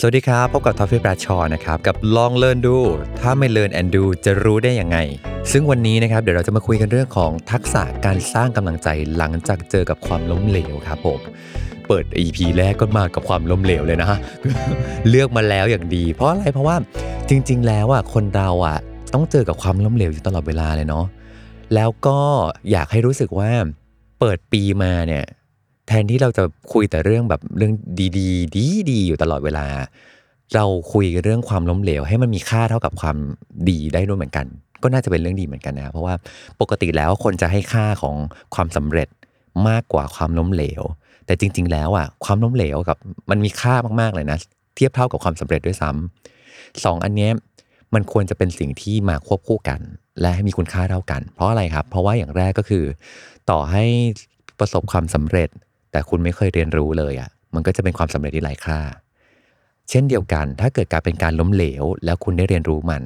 สวัสดีครับ พบกับทอฟฟี่ปราชอนะครับ กับลองเลินดู ถ้าไม่เลินแอนดูจะรู้ได้ยังไง ซึ่งวันนี้นะครับ เดี๋ยวเราจะมาคุยกันเรื่องของทักษะการสร้างกำลังใจหลังจากเจอกับความล้มเหลวครับผม เปิด EP แรกก็มากับความล้มเหลวเลยนะฮะเลือกมาแล้วอย่างดี เพราะอะไรเพราะว่าจริง ๆ แล้วอะคนเราอะ ต้องเจอกับความล้มเหลวอยู่ตลอดเวลาเลยเนาะแล้วก็อยากให้รู้สึกว่าเปิดปีมาเนี่ย แทนที่เราจะคุยแต่เรื่องแบบเรื่องดีๆดีๆอยู่ตลอดเวลา เราคุยกันเรื่องความล้มเหลว ให้มันมีค่าเท่ากับความดีได้ด้วยเหมือนกัน ก็น่าจะเป็นเรื่องดีเหมือนกันนะ เพราะว่าปกติแล้วคนจะให้ค่าของความสำเร็จมากกว่าความล้มเหลว แต่จริง ๆ แล้วอะความล้มเหลวกับมันมีค่ามากๆเลยนะ เทียบเท่ากับความสำเร็จด้วยซ้ำสองอันนี้มันควรจะเป็นสิ่งที่มาควบคู่กัน และให้มีคุณค่าเท่ากัน เพราะอะไรครับ เพราะว่าอย่างแรกก็คือ ต่อให้ประสบความสำเร็จ แต่คุณไม่เคยเรียนรู้เลยอะมันก็จะเป็นความสำเร็จที่ไร้ค่า เช่นเดียวกัน ถ้าเกิดการเป็นการล้มเหลว แล้วคุณได้เรียนรู้มัน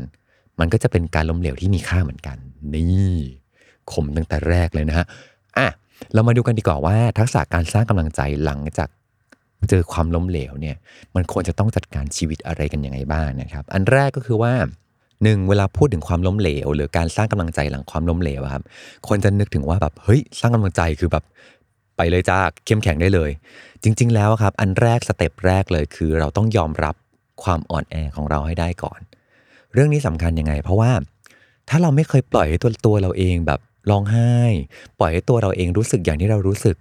มันก็จะเป็นการล้มเหลวที่มีค่าเหมือนกัน นี่ขมตั้งแต่แรกเลยนะฮะอะเรามาดูกันดีกว่าว่า ทักษะการสร้างกำลังใจหลังจากเจอความล้มเหลวเนี่ย มันควรจะต้องจัดการชีวิตอะไรกันยังไงบ้างนะครับ อันแรกก็คือว่าหนึ่งเวลาพูดถึงความล้มเหลว หรือการสร้างกำลังใจหลังความล้มเหลวครับคนจะนึกถึงว่าแบบเฮ้ยสร้างกำลังใจคือแบบ ไปเลยจ้าเข้มแข็งได้เลย จริง ๆ แล้วครับ อันแรกสเต็ปแรกเลยคือเราต้องยอมรับความอ่อนแอของเราให้ได้ก่อน เรื่องนี้สำคัญยังไง เพราะว่าถ้าเราไม่เคยปล่อยให้ตัวตัวเราเองแบบร้องไห้ ปล่อยให้ตัวเราเองรู้สึกอย่างที่เรารู้สึก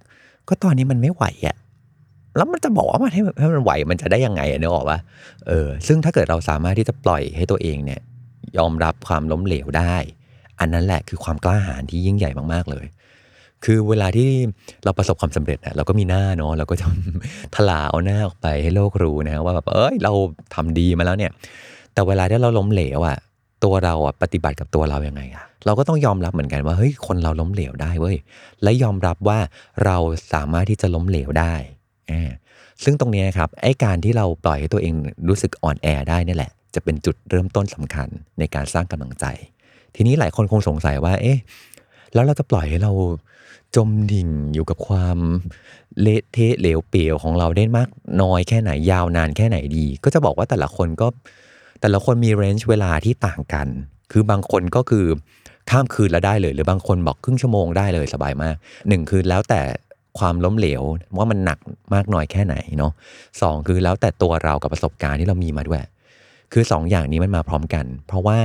ก็ตอนนี้มันไม่ไหวอะแล้วมันจะบอกว่ามันให้ให้มันไหวมันจะได้ยังไงอะนึกออกปะเออซึ่งถ้าเกิดเราสามารถที่จะปล่อยให้ตัวเองเนี่ยยอมรับความล้มเหลวได้ อันนั้นแหละคือความกล้าหาญที่ยิ่งใหญ่มากๆเลย คือเวลาที่เราประสบความสำเร็จนะเราก็มีหน้าเนาะเราก็จะทลาเอาหน้าออกไปให้โลกรู้นะว่าแบบเอ้ยเราทำดีมาแล้วเนี่ย แต่เวลาที่เราล้มเหลวอะตัวเราอะปฏิบัติกับตัวเรายังไงอะเราก็ต้องยอมรับเหมือนกันว่าเฮ้ยคนเราล้มเหลวได้เว้ยและยอมรับว่าเราสามารถที่จะล้มเหลวได้อ่าซึ่งตรงนี้ครับไอ้การที่เราปล่อยให้ตัวเองรู้สึกอ่อนแอได้นี่แหละ จะเป็นจุดเริ่มต้นสำคัญในการสร้างกำลังใจ ทีนี้หลายคนคงสงสัยว่า เอ๊ะแล้วเราจะปล่อยให้เรา จมดิ่งอยู่กับความเละเทะเหลวเปลวของเราได้มากน้อยแค่ไหนยาวนานแค่ไหนดี ก็จะบอกว่าแต่ละคนก็แต่ละคนมีเรนจ์เวลาที่ต่างกัน คือบางคนก็คือข้ามคืนแล้วได้เลย หรือบางคนบอกครึ่งชั่วโมงได้เลยสบายมากหนึ่งคือแล้วแต่ความล้มเหลวว่ามันหนักมากน้อยแค่ไหนเนาะสองคือแล้วแต่ตัวเรากับประสบการณ์ที่เรามีมาด้วย คือสองอย่างนี้มันมาพร้อมกัน เพราะว่า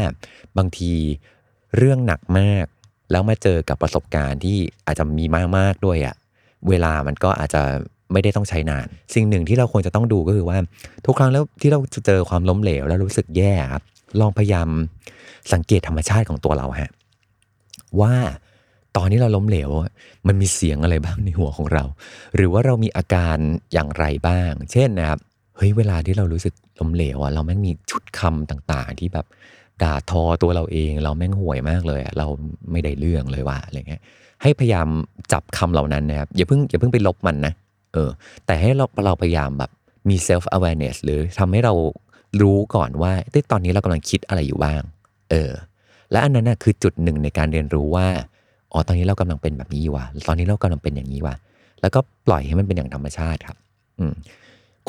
บางทีเรื่องหนักมาก แล้วมาเจอกับประสบการณ์ที่อาจจะมีมากมากๆด้วยอะเวลามันก็อาจจะไม่ได้ต้องใช้นาน สิ่งหนึ่งที่เราควรจะต้องดูก็คือว่า ทุกครั้งแล้วที่เราจะเจอความล้มเหลว แล้วรู้สึกแย่ครับลองพยายามสังเกตธรรมชาติของตัวเราฮะว่าตอนนี้เราล้มเหลว มันมีเสียงอะไรบ้างในหัวของเรา หรือว่าเรามีอาการอย่างไรบ้าง เช่นนะครับเฮ้ยเวลาที่เรารู้สึกล้มเหลวอะเราแม่งมีชุดคำต่างๆ ที่แบบ ด่าทอตัวเราเอง เราแม่งห่วยมากเลยเราไม่ได้เรื่องเลยว่าอะไรเงี้ยให้พยายามจับคำเหล่านั้นนะครับอย่าเพิ่งอย่าเพิ่งไปลบมันนะเออ แต่ให้เราเราพยายามแบบมี self awareness หรือทำให้เรารู้ก่อนว่าตอนนี้เรากำลังคิดอะไรอยู่บ้าง เออ และอันนั้นน่ะคือจุดหนึ่งในการเรียนรู้ว่าอ๋อตอนนี้เรากำลังเป็นแบบนี้ว่ะตอนนี้เรากำลังเป็นอย่างนี้ว่ะแล้วก็ปล่อยให้มันเป็นอย่างธรรมชาติครับ อืม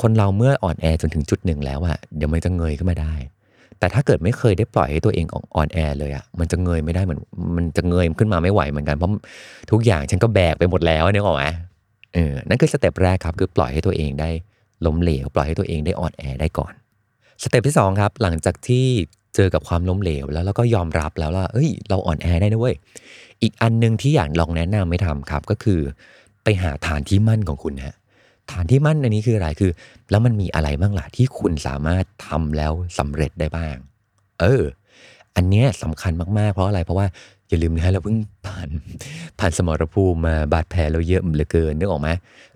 คนเราเมื่ออ่อนแอจนถึงจุดหนึ่งแล้วอะเดี๋ยวมันจะเงยขึ้นมาได้ แต่ถ้าเกิดไม่เคยได้ปล่อยให้ตัวเองอ่อนแอเลยอะมันจะเงยไม่ได้เหมือนมันจะเงยขึ้นมาไม่ไหวเหมือนกันเพราะทุกอย่างฉันก็แบกไปหมดแล้วเนี่ยหรอไหมเออนั่นคือ step แรกครับคือปล่อยให้ตัวเองได้ล้มเหลว ปล่อยให้ตัวเองได้อ่อนแอได้ก่อนสเต็ปที่สองครับหลังจากที่เจอกับความล้มเหลว แล้วเราก็ยอมรับแล้วว่าเอ้ย เราอ่อนแอได้นะเว้ยอีกอันหนึ่งที่อยากลองแนะนำไม่ทำครับ ก็คือ ไปหาฐานที่มั่นของคุณฮะ ฐานที่มั่นอันนี้คืออะไรคือ แล้วมันมีอะไรบ้างล่ะที่คุณสามารถทำแล้วสำเร็จได้บ้าง เออ อันเนี้ยสำคัญมากๆ เพราะอะไรเพราะว่าอย่าลืมนะฮะเราเพิ่งผ่านผ่านสมรภูมิมาบาดแผลเราเยอะเหลือเกินนึกออกไหม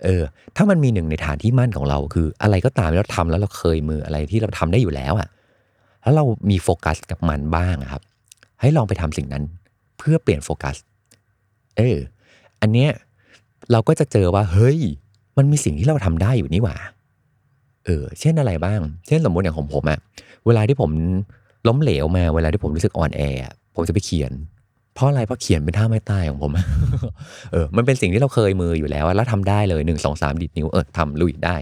เออ ถ้ามันมีหนึ่งในฐานที่มั่นของเรา คือ อะไรก็ตามที่เราทำแล้วเราเคยมืออะไรที่เราทำได้อยู่แล้วอะ่ะแล้วเรามีโฟกัสกับมันบ้างครับ ให้ลองไปทำสิ่งนั้น เพื่อเปลี่ยนโฟกัส เออ อันเนี้ยเราก็จะเจอว่า เฮ้ย มันมีสิ่งที่เราทำได้อยู่นี่หว่า เออ เช่นอะไรบ้าง เช่นสมมติอย่างของผมอะเวลาที่ผมล้มเหลวมา เวลาที่ผมรู้สึกอ่อนแอ ผมจะไปเขียน เพราะอะไร เพราะเขียนเป็นท่าไม้ตายของผม เออ มันเป็นสิ่งที่เราเคยมืออยู่แล้ว แล้วทำได้เลยหนึ่งสองสามดิดนิ้ว เออทำลุยได้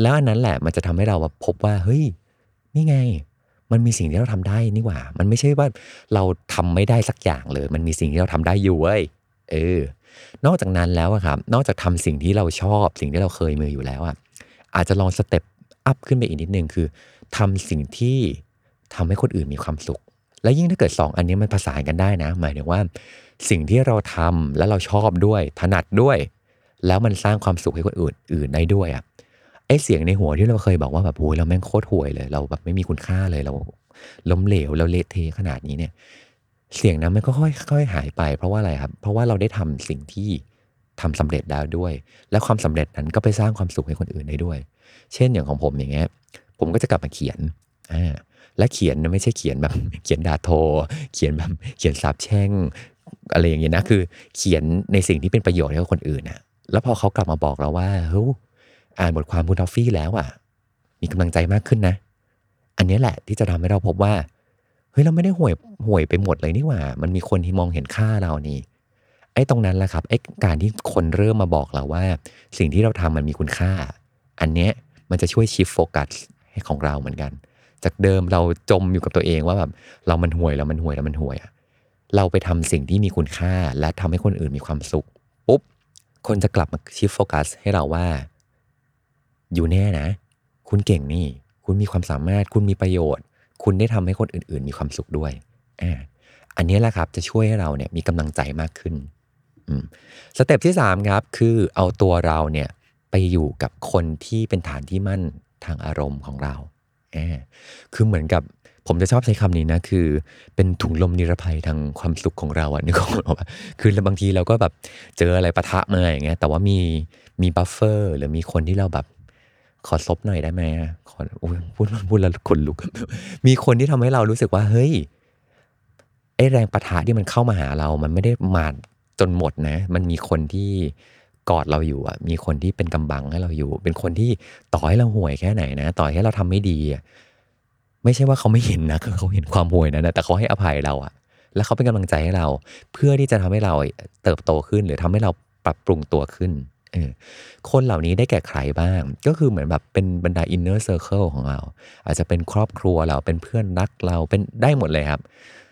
แล้วอันนั้นแหละ มันจะทำให้เราพบว่า เฮ้ย นี่ไง มันมีสิ่งที่เราทำได้นี่หว่า มันไม่ใช่ว่าเราทำไม่ได้สักอย่างเลย มันมีสิ่งที่เราทำได้อยู่เว้ย เออ นอกจากนั้นแล้วครับ นอกจากทำสิ่งที่เราชอบ สิ่งที่เราเคยมืออยู่แล้วอะอาจจะลองสเต็ปอัพขึ้นไปอีกนิดนึงคือทำสิ่งที่ทำให้คนอื่นมีความสุข และยิ่งถ้าเกิด 2 อันนี้มันผสานกันได้นะ หมายถึงว่า สิ่งที่เราทำแล้วเราชอบด้วย ถนัดด้วย แล้วมันสร้างความสุขให้คนอื่นอื่นได้ด้วยอะไอเสียงในหัวที่เราเคยบอกว่าแบบโอ้ยเราแม่งโคตรห่วยเลย เราแบบไม่มีคุณค่าเลยเราล้มเหลวเราเละเทขนาดนี้เนี่ย เสียงนั้นมันก็ค่อยๆหายไป เพราะว่าอะไรครับ เพราะว่าเราได้ทำสิ่งที่ทำสำเร็จแล้วด้วย และความสำเร็จนั้นก็ไปสร้างความสุขให้คนอื่นได้ด้วย เช่นอย่างของผมอย่างเงี้ยผมก็จะกลับมาเขียนอ่าและเขียนไม่ใช่เขียนแบบเขียนด่าโท เขียนแบบเขียนสาบแช่งอะไรอย่างเงี้ยนะคือ เขียนในสิ่งที่เป็นประโยชน์ให้กับคนอื่นนะแล้วพอเขากลับมาบอกเราว่าเฮ้ยอ่านบทความคุณทอฟฟี่แล้วอะ มีกำลังใจมากขึ้นนะ อันนี้แหละที่จะทำให้เราพบว่า เฮ้ยเราไม่ได้ห่วยห่วยไปหมดเลยนี่หว่า มันมีคนที่มองเห็นค่าเรานี่ไอ้ตรงนั้นแหละครับไอ้การที่คนเริ่มมาบอกเราว่า สิ่งที่เราทำมันมีคุณค่า อันเนี้ยมันจะช่วยชิฟโฟกัสให้ของเราเหมือนกัน จากเดิมเราจมอยู่กับตัวเองว่าแบบเรามันห่วยเรามันห่วยเรามันห่วยอะเราไปทำสิ่งที่มีคุณค่า และทำให้คนอื่นมีความสุขปุ๊บคนจะกลับมาชิฟโฟกัสให้เราว่า อยู่แน่นะ คุณเก่งนี่ คุณมีความสามารถคุณมีประโยชน์ คุณได้ทำให้คนอื่น ๆ มีความสุขด้วยอ่าอันนี้แหละครับจะช่วยให้เราเนี่ยมีกำลังใจมากขึ้นstep ที่3ครับคือเอาตัวเราเนี่ยไปอยู่กับคนที่เป็นฐานที่มั่นทางอารมณ์ของเราอะคือเหมือนกับผมจะชอบใช้คำนี้นะ คือเป็นถุงลมนิรภัยทางความสุขของเราอะนึกออกปะคือบางทีเราก็แบบเจออะไรปะทะมาอย่างเงี้ยแต่ว่ามีมี buffer หรือมีคนที่เราแบบ ขอซบหน่อยได้ไหมขอพูดพูดแล้วขนลุก มีคนที่ทำให้เรารู้สึกว่า เฮ้ยไอแรงปะทะที่มันเข้ามาหาเรา มันไม่ได้มาจนหมดนะ มันมีคนที่กอดเราอยู่อะ มีคนที่เป็นกำบังให้เราอยู่ เป็นคนที่ต่อให้เราห่วยแค่ไหนนะ ต่อให้เราทำไม่ดีอะไม่ใช่ว่าเขาไม่เห็นนะเขาเห็นความห่วยนะแต่เขาให้อภัยเราอะ แล้วเขาเป็นกำลังใจให้เรา เพื่อที่จะทำให้เราเติบโตขึ้นหรือทำให้เราปรับปรุงตัวขึ้น คนเหล่านี้ได้แก่ใครบ้าง ก็คือเหมือนแบบเป็นบรรดา inner circle ของเรา อาจจะเป็นครอบครัวเราเป็นเพื่อนรักเราเป็นได้หมดเลยครับ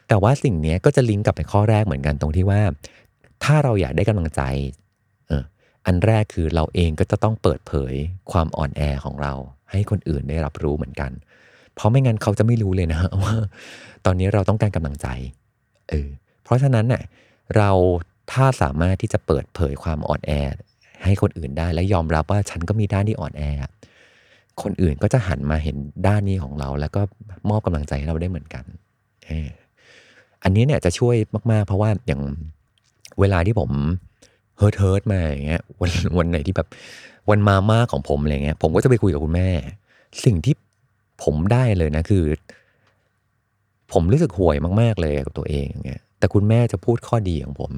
แต่ว่าสิ่งนี้ก็จะลิงก์กับไปข้อแรกเหมือนกันตรงที่ว่า ถ้าเราอยากได้กำลังใจเอออันแรกคือเราเองก็จะต้องเปิดเผยความอ่อนแอของเรา ให้คนอื่นได้รับรู้เหมือนกัน เพราะไม่งั้นเขาจะไม่รู้เลยนะว่า ตอนนี้เราต้องการกำลังใจเออเพราะฉะนั้นน่ะเราถ้าสามารถที่จะเปิดเผยความอ่อนแอ ให้คนอื่นได้ และยอมรับว่าฉันก็มีด้านที่อ่อนแอ คนอื่นก็จะหันมาเห็นด้านนี้ของเรา แล้วก็มอบกำลังใจให้เราได้เหมือนกันอออันนี้เนี่ยจะช่วยมาก ๆ เพราะว่าอย่างเวลาที่ผม hurt hurt มาอย่างเงี้ยวันวันไหนที่แบบวันมามากของผมอะไรเงี้ยผมก็จะไปคุยกับคุณแม่ สิ่งที่ผมได้เลยนะคือ ผมรู้สึกห่วยมาก ๆ เลยกับตัวเองอย่างเงี้ยแต่คุณแม่จะพูดข้อดีของผม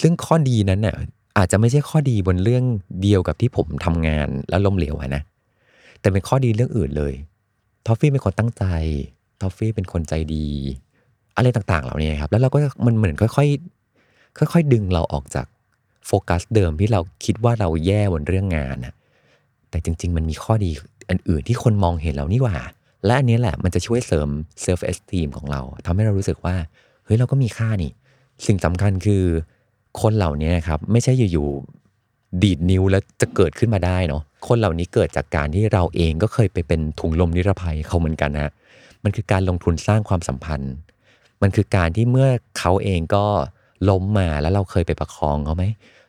ซึ่งข้อดีนั้นเนี่ย อาจจะไม่ใช่ข้อดีบนเรื่องเดียวกับที่ผมทำงานแล้วล้มเหลวนะ แต่เป็นข้อดีเรื่องอื่นเลย ทอฟฟี่เป็นคนตั้งใจ ทอฟฟี่เป็นคนใจดี อะไรต่างๆ เหล่านี้ครับ แล้วเราก็มันเหมือนค่อยๆ ค่อย ๆ ดึงเราออกจากโฟกัสเดิมที่เราคิดว่าเราแย่บนเรื่องงานนะแต่จริง ๆ มันมีข้อดีอันอื่นที่คนมองเห็นเรานี่หว่า และอันนี้แหละมันจะช่วยเสริม self-esteem ของเราทำให้เรารู้สึกว่า เฮ้ยเราก็มีค่านี่ สิ่งสำคัญคือ คนเหล่านี้ครับไม่ใช่อยู่ๆดีดนิ้วแล้วจะเกิดขึ้นมาได้เนาะคนเหล่านี้เกิดจากการที่เราเองก็เคยไปเป็นถุงลมนิรภัยเขาเหมือนกันนะมันคือการลงทุนสร้างความสัมพันธ์ มันคือการที่เมื่อเขาเองก็ล้มมาแล้วเราเคยไปประคองเขาไหม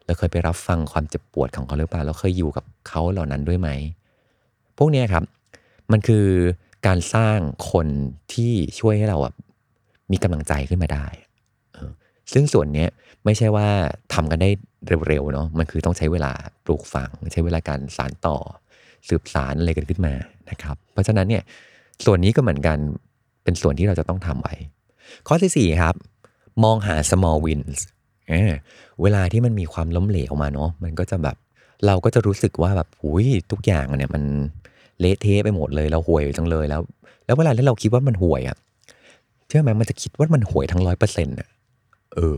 เราเคยไปรับฟังความเจ็บปวดของเขาหรือเปล่าเราเคยอยู่กับเขาเหล่านั้นด้วยไหมพวกนี้ครับ มันคือการสร้างคนที่ช่วยให้เราแบบมีกำลังใจขึ้นมาได้ซึ่งส่วนนี้ ไม่ใช่ว่าทำกันได้เร็วๆเนาะมันคือต้องใช้เวลาปลูกฝัง ใช้เวลาการสารต่อ สืบสารอะไรกันขึ้นมานะครับ เพราะฉะนั้นเนี่ยส่วนนี้ก็เหมือนกันเป็นส่วนที่เราจะต้องทำไว้ ข้อที่4ครับ มองหา small wins เเวลาที่มันมีความล้มเหลวมาเนาะมันก็จะแบบเราก็จะรู้สึกว่าแบบหุยทุกอย่างเนี่ยมันเละเทะไปหมดเลยเราห่วยจังเลยแล้ว แล้วเวลาที่เราคิดว่ามันห่วยอะ่ะเชื่อไหมมันจะคิดว่ามันห่วยทั้งร้อยเปอร์เซ็นต์อะเออ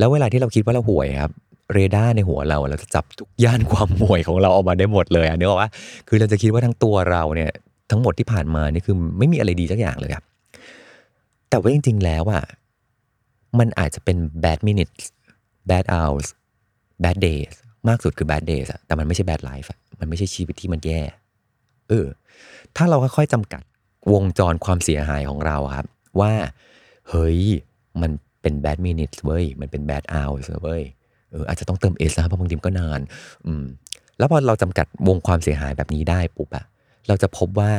แล้วเวลาที่เราคิดว่าเราห่วยครับเรดาร์ในหัวเราเราจะจับทุกย่านความห่วยของเราออกมาได้หมดเลยอะเนื้อว่าคือเราจะคิดว่าทั้งตัวเราเนี่ยทั้งหมดที่ผ่านมานี่คือไม่มีอะไรดีสักอย่างเลยครับแต่ว่าจริง ๆ แล้วอะมันอาจจะเป็น bad minutes bad hours bad days มากสุดคือ bad days อะแต่มันไม่ใช่ bad life อะมันไม่ใช่ชีวิตที่มันแย่ เออ ถ้าเราค่อยๆจำกัดวงจรความเสียหายของเราครับ ว่า เฮ้ย มัน เป็น bad minutes เว้ย มันเป็น bad hours เว้ย เอออาจจะต้องเติมเอสนะเพราะบางทีมก็นาน อืม แล้วพอเราจำกัดวงความเสียหายแบบนี้ได้ปุ๊บอะเราจะพบว่า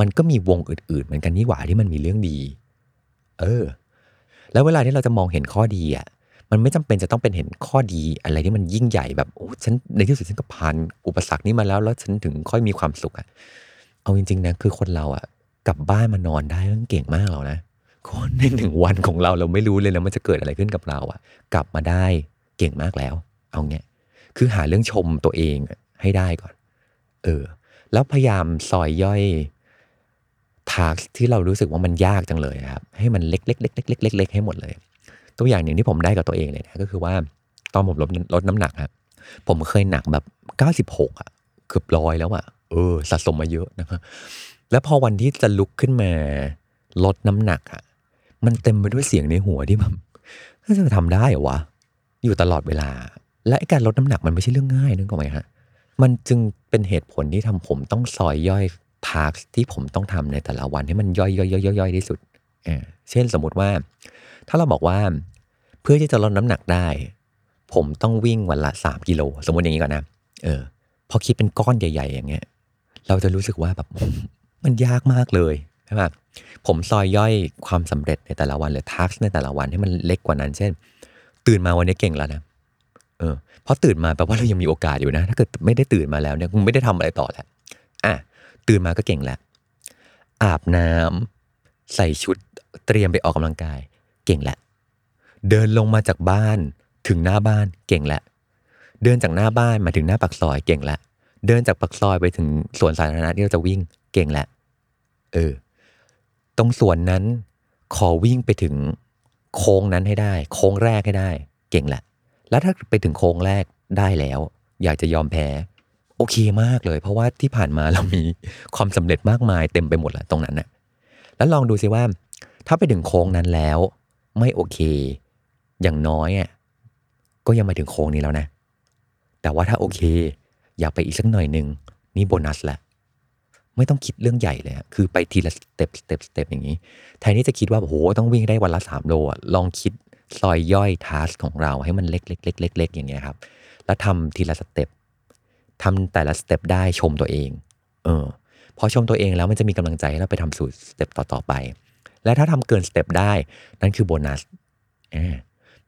มันก็มีวงอื่น ๆ เหมือนกันนี่หว่าที่มันมีเรื่องดี เออ แล้วเวลาที่เราจะมองเห็นข้อดีอะมันไม่จำเป็นจะต้องเป็นเห็นข้อดีอะไรที่มันยิ่งใหญ่แบบโอ้ฉันในที่สุดฉันก็ผ่านอุปสรรคนี้มาแล้ว แล้วฉันถึงค่อยมีความสุขอะเอาจริงๆนะคือคนเราอะกลับบ้านมานอนได้มันเก่งมากแล้วนะ คนในหนึ่งวันของเราเราไม่รู้เลยนะมันจะเกิดอะไรขึ้นกับเราอะกลับมาได้เก่งมากแล้ว เอาเงี้ยคือหาเรื่องชมตัวเองให้ได้ก่อน เออ แล้วพยายามซอยย่อยทาร์กที่เรารู้สึกว่ามันยากจังเลยครับ ให้มันเล็กๆเล็กๆเล็กๆให้หมดเลย ตัวอย่างหนึ่งที่ผมได้กับตัวเองเลยนะก็คือว่าตอนผมลดลดน้ำหนักครับผมเคยหนักแบบเก้าสิบหกอะเกือบร้อยแล้วอะเออสะสมมาเยอะนะครับแล้วพอวันที่จะลุกขึ้นมาลดน้ำหนักอะ มันเต็มไปด้วยเสียงในหัวที่แบบจะทำได้เหรอวะ อยู่ตลอดเวลา และการลดน้ำหนักมันไม่ใช่เรื่องง่ายนึกออกไหมฮะ มันจึงเป็นเหตุผลที่ทำผมต้องซอยย่อยทาร์กที่ผมต้องทำในแต่ละวันให้มันย่อยย่อยย่อยย่อยที่สุดเช่นสมมติว่า ถ้าเราบอกว่าเพื่อที่จะลดน้ำหนักได้ ผมต้องวิ่งวันละสามกิโลสมมติอย่างนี้ก่อนนะเออพอคิดเป็นก้อนใหญ่ ๆ อย่างเงี้ย เราจะรู้สึกว่าแบบมันยากมากเลย ใช่ไหมผมซอยย่อยความสำเร็จในแต่ละวันหรือทักในแต่ละวันให้มันเล็กกว่านั้น เช่น ตื่นมาวันนี้เก่งแล้วนะเออเพราะตื่นมาแปลว่าเรายังมีโอกาสอยู่นะ ถ้าเกิดไม่ได้ตื่นมาแล้วเนี่ยคงไม่ได้ทำอะไรต่อแล้วอะตื่นมาก็เก่งแล้ว อาบน้ำใส่ชุดเตรียมไปออกกำลังกาย เก่งแหละเดินลงมาจากบ้านถึงหน้าบ้านเก่งแหละเดินจากหน้าบ้านมาถึงหน้าปากซอยเก่งแหละเดินจากปากซอยไปถึงสวนสาธารณะที่เราจะวิ่งเก่งแหละเออ ตรงส่วนนั้นขอวิ่งไปถึงโค้งนั้นให้ได้ โค้งแรกให้ได้ เก่งแหละ แล้วถ้าไปถึงโค้งแรกได้แล้ว อยากจะยอมแพ้ โอเคมากเลย เพราะว่าที่ผ่านมาเรามีความสำเร็จมากมายเต็มไปหมดแหละตรงนั้นนะ่ะ แล้วลองดูซิว่า ถ้าไปถึงโค้งนั้นแล้ว ไม่โอเค อย่างน้อยอะก็ยังมาถึงโค้งนี้แล้วนะ แต่ว่าถ้าโอเค อยากไปอีกสักหน่อยหนึ่งนี่โบนัสแหละ ไม่ต้องคิดเรื่องใหญ่เลยคือไปทีละ step step step อย่างนี้ แทนที่จะคิดว่าโอ้โหต้องวิ่งได้วันละสามโลอะลองคิดซอยย่อย task ของเราให้มันเล็กเล็กเล็กเล็กเล็กอย่างเงี้ยครับ แล้วทำทีละ step ทำแต่ละ step ได้ชมตัวเอง เออ พอชมตัวเองแล้วมันจะมีกำลังใจให้เราไปทำสู่ step ต่อๆไป และถ้าทำเกิน step ได้ นั่นคือโบนัส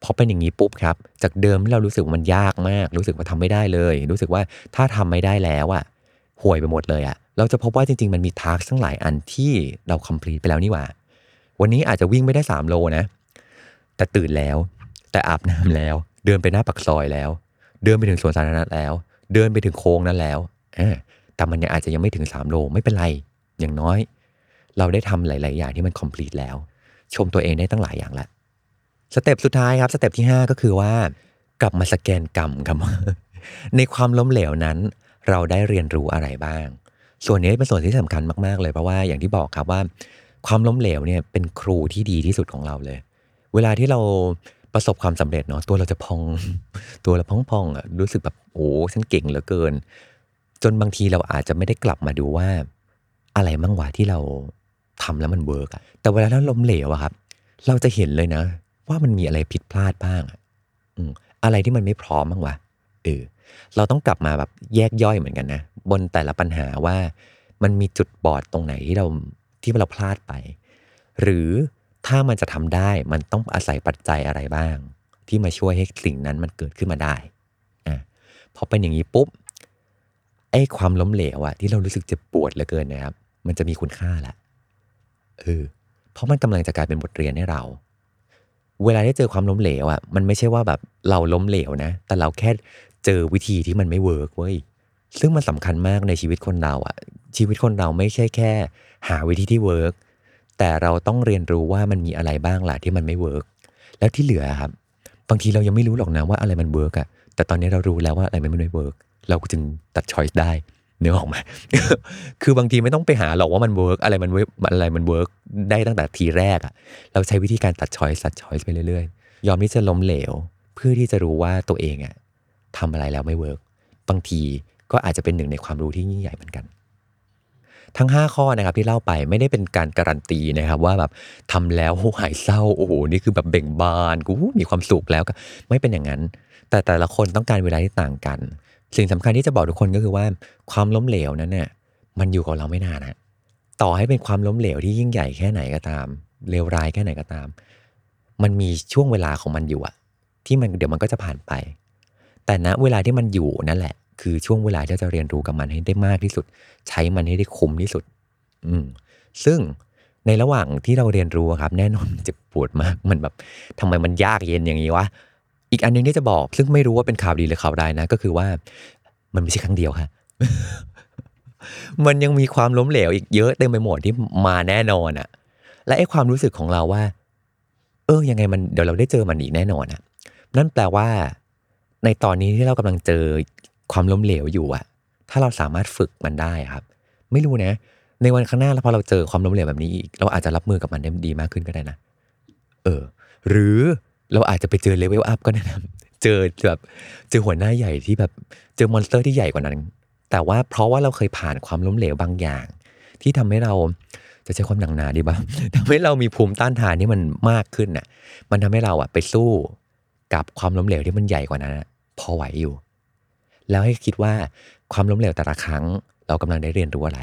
พอเป็นอย่างนี้ปุ๊บครับ จากเดิมที่เรารู้สึกว่ามันยากมาก รู้สึกว่าทำไม่ได้เลย รู้สึกว่าถ้าทำไม่ได้แล้วอะ ห่วยไปหมดเลยอะเราจะพบว่าจริง ๆ มันมี task ทั้งหลายอันที่เรา complete ไปแล้วนี่หว่า วันนี้อาจจะวิ่งไม่ได้ 3 โลนะ แต่ตื่นแล้ว แต่อาบน้ำแล้ว เดินไปหน้าปากซอยแล้ว เดินไปถึงสวนสาธารณะแล้ว เดินไปถึงโค้งนั้นแล้วแต่มันยังอาจจะยังไม่ถึง 3 โลไม่เป็นไร อย่างน้อย เราได้ทำหลาย ๆ อย่างที่มัน complete แล้ว ชมตัวเองได้ตั้งหลายอย่างละ step สุดท้ายครับ step ที่ 5 ก็คือว่า กลับมาสแกนกรรมครับในความล้มเหลวนั้น เราได้เรียนรู้อะไรบ้าง ส่วนนี้เป็นส่วนที่สำคัญมากๆเลยเพราะว่าอย่างที่บอกครับว่า ความล้มเหลวเนี่ยเป็นครูที่ดีที่สุดของเราเลย เวลาที่เราประสบความสำเร็จเนาะตัวเราจะพอง ตัวเราพองๆอะรู้สึกแบบโอ้ฉันเก่งเหลือเกิน จนบางทีเราอาจจะไม่ได้กลับมาดูว่าอะไรมั่งวะที่เราทำแล้วมัน work อะแต่เวลาเราล้มเหลวอะครับ เราจะเห็นเลยนะ ว่ามันมีอะไรผิดพลาดบ้างอะอืมอะไรที่มันไม่พร้อมบ้างวะเออ เราต้องกลับมาแบบแยกย่อยเหมือนกันนะ บนแต่ละปัญหาว่ามันมีจุดบอดตรงไหนที่เราที่เราพลาดไป หรือถ้ามันจะทำได้มันต้องอาศัยปัจจัยอะไรบ้าง ที่มาช่วยให้สิ่งนั้นมันเกิดขึ้นมาได้อะพอเป็นอย่างนี้ปุ๊บไอ้ความล้มเหลวอะที่เรารู้สึกเจ็บปวดเหลือเกินนะครับ มันจะมีคุณค่าละเออเพราะมันกำลังจะกลายเป็นบทเรียนให้เรา เวลาที่เจอความล้มเหลวอะมันไม่ใช่ว่าแบบเราล้มเหลวนะ แต่เราแค่ เจอวิธีที่มันไม่ work เว้ยซึ่งมันสำคัญมากในชีวิตคนเราอะชีวิตคนเราไม่ใช่แค่ หาวิธีที่ work แต่เราต้องเรียนรู้ว่ามันมีอะไรบ้างล่ะที่มันไม่ work แล้วที่เหลือครับ บางทีเรายังไม่รู้หรอกนะว่าอะไรมัน work อะแต่ตอนนี้เรารู้แล้วว่าอะไรมันไม่ workเราจึงตัด choice ได้นึกออกไหมคือบางทีไม่ต้องไปหาหรอกว่ามัน work อะไรมัน work อะไรมัน work ได้ตั้งแต่ทีแรกอะเราใช้วิธีการตัดช้อยส์ตัดช้อยส์ไปเรื่อยๆ ยอมที่จะล้มเหลว เพื่อที่จะรู้ว่าตัวเองอะ ทำอะไรแล้วไม่ work บางทีก็อาจจะเป็นหนึ่งในความรู้ที่ยิ่งใหญ่เหมือนกัน ทั้ง 5 ข้อนะครับที่เล่าไปไม่ได้เป็นการการันตีนะครับว่าแบบทำแล้วหายเศร้าโอ้โหนี่คือแบบเบ่งบานกูมีความสุขแล้วก็ไม่เป็นอย่างนั้น แต่แต่ละคนต้องการเวลาที่ต่างกัน สิ่งสำคัญที่จะบอกทุกคนก็คือว่าความล้มเหลวนั้นเนี่ยมันอยู่กับเราไม่นานนะต่อให้เป็นความล้มเหลวที่ยิ่งใหญ่แค่ไหนก็ตามเลวร้ายแค่ไหนก็ตาม มันมีช่วงเวลาของมันอยู่อะที่มันเดี๋ยวมันก็จะผ่านไป แต่ณเวลาที่มันอยู่นั่นแหละ คือช่วงเวลาที่เราจะเรียนรู้กับมันให้ได้มากที่สุด ใช้มันให้ได้คุ้มที่สุด อืมซึ่งในระหว่างที่เราเรียนรู้ครับ แน่นอนมันเจ็บปวดมากมันแบบทำไมมันยากเย็นอย่างนี้วะอีกอันหนึงที่จะบอก ซึ่งไม่รู้ว่าเป็นข่าวดีหรือข่าวร้ายนะ ก็คือว่ามันไม่ใช่ครั้งเดียวค่ะ มันยังมีความล้มเหลวอีกเยอะเต็มไปหมดที่มาแน่นอนอะและไอ้ความรู้สึกของเราว่า เออยังไงมันเดี๋ยวเราได้เจอมันอีกแน่นอนอะนั่นแปลว่า ในตอนนี้ที่เรากำลังเจอความล้มเหลวอยู่อะถ้าเราสามารถฝึกมันได้ครับ ไม่รู้นะ ในวันข้างหน้าแล้วพอเราเจอความล้มเหลวแบบนี้อีกเราอาจจะรับมือกับมันได้ดีมากขึ้นก็ได้นะ เออ หรือเราอาจจะไปเจอ level up ก็ได้นะเจอแบบเจอหัวหน้าใหญ่ที่แบบเจอมอนสเตอร์ที่ใหญ่กว่านั้น แต่ว่าเพราะว่าเราเคยผ่านความล้มเหลวบางอย่าง ที่ทำให้เราจะใช้ความหนักหนาดีบ้างทำให้เรามีภูมิต้านทานที่มันมากขึ้นน่ะ มันทำให้เราอะไปสู้ กับความล้มเหลวที่มันใหญ่กว่านั้นพอไหวอยู่ แล้วให้คิดว่าความล้มเหลวแต่ละครั้ง เรากำลังได้เรียนรู้อะไร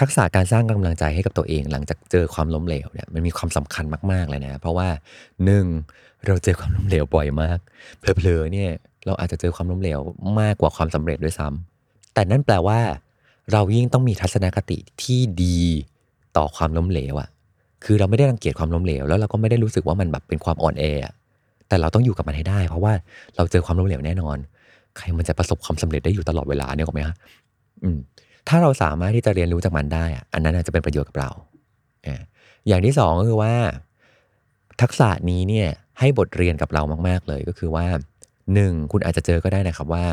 ทักษะการสร้างกำลังใจให้กับตัวเอง หลังจากเจอความล้มเหลวเนี่ยมันมีความสำคัญมากๆเลยนะ เพราะว่าหนึ่งเราเจอความล้มเหลวบ่อยมากเผลอๆเนี่ยเราอาจจะเจอความล้มเหลวมากกว่าความสำเร็จด้วยซ้ำแต่นั่นแปลว่า เรายิ่งต้องมีทัศนคติที่ดีต่อความล้มเหลวอะคือเราไม่ได้รังเกียจความล้มเหลวแล้วเราก็ไม่ได้รู้สึกว่ามันแบบเป็นความอ่อนแออะ แต่เราต้องอยู่กับมันให้ได้ เพราะว่าเราเจอความล้มเหลวแน่นอน ใครมันจะประสบความสำเร็จได้อยู่ตลอดเวลาเนี่ยหรอไหมฮะอืม ถ้าเราสามารถที่จะเรียนรู้จากมันได้อะอันนั้นอาจจะเป็นประโยชน์กับเราอ่าอย่างที่สองก็คือว่า ทักษะนี้เนี่ยให้บทเรียนกับเรามาก ๆ เลยก็คือว่าหนึ่งคุณอาจจะเจอก็ได้นะครับว่า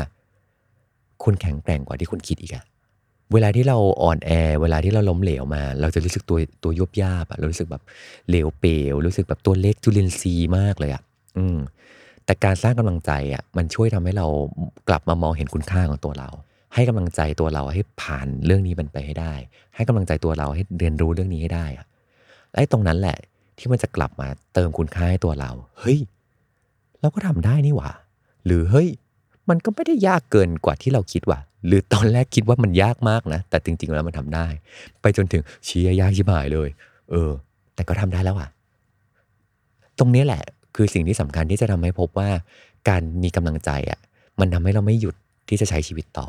คุณแข็งแกร่งกว่าที่คุณคิดอีกอะเวลาที่เราอ่อนแอ เวลาที่เราล้มเหลวมา เราจะรู้สึกตัวตัวยุบยาบอะเรารู้สึกแบบเหลวเปลวรู้สึกแบบตัวเล็กจุลินทรีย์มากเลยอะ อืมแต่การสร้างกำลังใจอะมันช่วยทำให้เรากลับมามองเห็นคุณค่าของตัวเรา ให้กำลังใจตัวเราให้ผ่านเรื่องนี้มันไปให้ได้ ให้กำลังใจตัวเราให้เรียนรู้เรื่องนี้ให้ได้อะและไอ้ตรงนั้นแหละที่มันจะกลับมาเติมคุณค่าให้ตัวเรา เฮ้ย เราก็ทำได้นี่หว่า หรือเฮ้ย มันก็ไม่ได้ยากเกินกว่าที่เราคิดว่ะ หรือตอนแรกคิดว่ามันยากมากนะ แต่จริง ๆ แล้วมันทำได้ ไปจนถึงเชียยากชิบหายเลย เออ แต่ก็ทำได้แล้วอะ ตรงนี้แหละ คือสิ่งที่สำคัญที่จะทำให้พบว่า การมีกำลังใจอะมันทำให้เราไม่หยุดที่จะใช้ชีวิตต่อ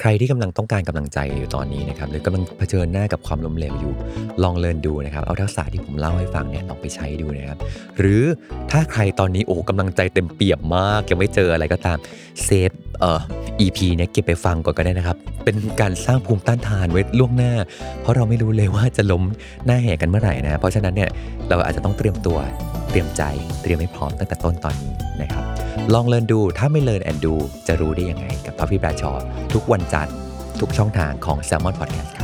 ใครที่กำลังต้องการกำลังใจอยู่ตอนนี้นะครับหรือกำลังเผชิญหน้ากับความล้มเหลวอยู่ ลองเรียนดูนะครับเอาทักษะที่ผมเล่าให้ฟังเนี่ยลองไปใช้ดูนะครับหรือถ้าใครตอนนี้โอ้กำลังใจเต็มเปี่ยมมากยังไม่เจออะไรก็ตามเซฟเอ่อ EP เนี่ยเก็บไปฟังก่อนก็ได้นะครับ เป็นการสร้างภูมิต้านทานไว้ล่วงหน้า เพราะเราไม่รู้เลยว่าจะล้มหน้าแหกกันเมื่อไหร่นะเพราะฉะนั้นเนี่ยเราอาจจะต้องเตรียมตัวเตรียมใจเตรียมให้พร้อมตั้งแต่ต้นตอนนี้นะครับ ลองเรียนดูถ้าไม่เรียนแอนดูจะรู้ได้ยังไงกับทอปฟี่ปราชอทุกวันจันทร์ทุกช่องทางของ s ซ l m o n Podcast ครับ